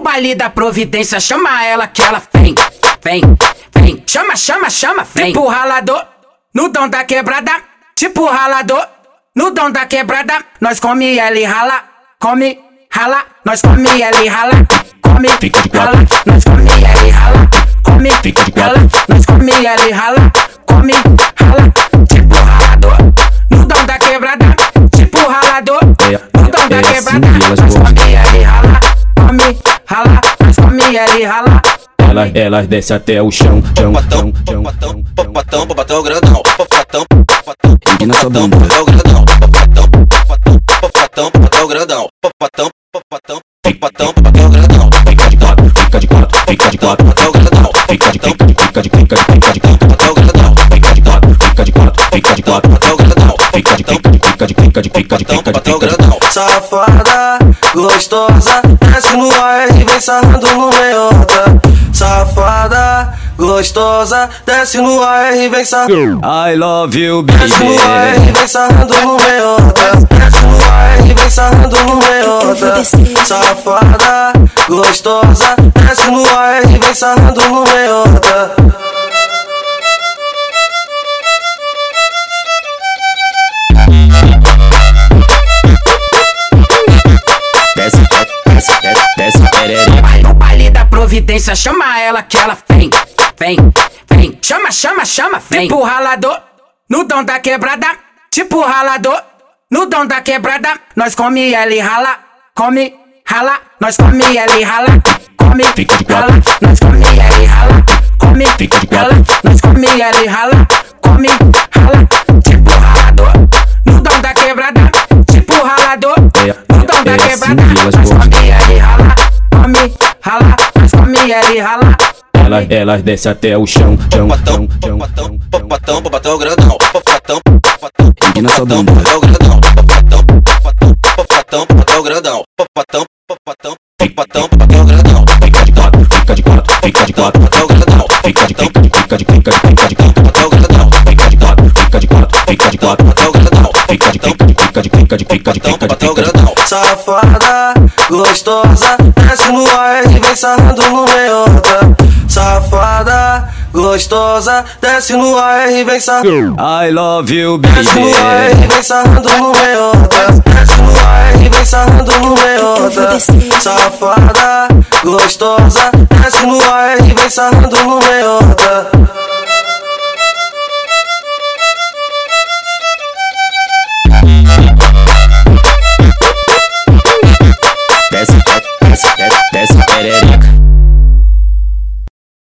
baile da providência, chama ela que ela vem, vem, vem. Chama, chama, chama, vem. Tipo ralador, no dom da quebrada. Tipo ralador, no dom da quebrada. Nós come ela e rala, come, rala. Nós come ela e rala, come, Fica de rala. Nós come ela e rala, come, Fica de rala. Nós come ela e rala, e rala. Elas, elas descem até o chão, chão, chão, chão, chão. popatão, popatão grandão. Popatão, popatão, popatão, grandão. Popatão, popatão, popatão, popatão grandão. Popatão, popatão, popatão, popatão grandão. Fica de quatro, fica de quatro, fica de quatro. Popatão grandão. Fica de, fica de, fica de, fica de, fica de quatro. Popatão grandão. Fica de quatro, fica de quatro, fica de quatro. Popatão grandão. Fica de, fica de, fica de, fica de, fica de, fica de, popatão grandão. Safada, gostosa, desce no AR, vem sarrando no meiota. Safada, gostosa, desce no AR, vem sarrando. I love you, Desce no AR, baby. vem sarrando no meiota. Desce no AR, vem sarrando no meiota. Safada, gostosa, desce no AR, vem sarrando no meiota. Providência, chama ela que ela vem, vem, vem. Chama, chama, chama, vem. Tipo ralador, no dom da quebrada. Tipo ralador, no dom da quebrada. Nós come ela e rala, come, rala. Nós come ela e rala, come, Fica de rala. Nós come ela e rala, come, Fica de rala. Nós come ela e rala, come, rala. Tipo ralador, no dom da quebrada. Tipo ralador, É- no dom da é assim quebrada. Nós come Nós come ela e rala. Elas, elas descem até o chão, chão, Popatão, chão, chão. popatão, popatão grandão. Popatão, popatão, Empina sua popatão, popatão grandão. Popatão, popatão, popatão, grandão. Popatão, popatão, popatão, popatão grandão. Fica de quatro, fica de quatro, fica de quatro. Popatão grandão. Fica de, fica de, fica de, fica de, fica de. Popatão grandão. Fica de quatro, fica de quatro, fica de quatro. Popatão grandão. Fica de, fica de, fica de, fica de, fica de, fica de, Popatão fica de. grandão. Safada, gostosa, desce no AR, vem sarrando no meiota. Safada, gostosa, desce no AR, vem sarrando. I love you, Desce no AR, baby. vem sarrando no meiota. Desce no AR, vem sarrando no meiota. Safada, gostosa, desce no AR, vem sarrando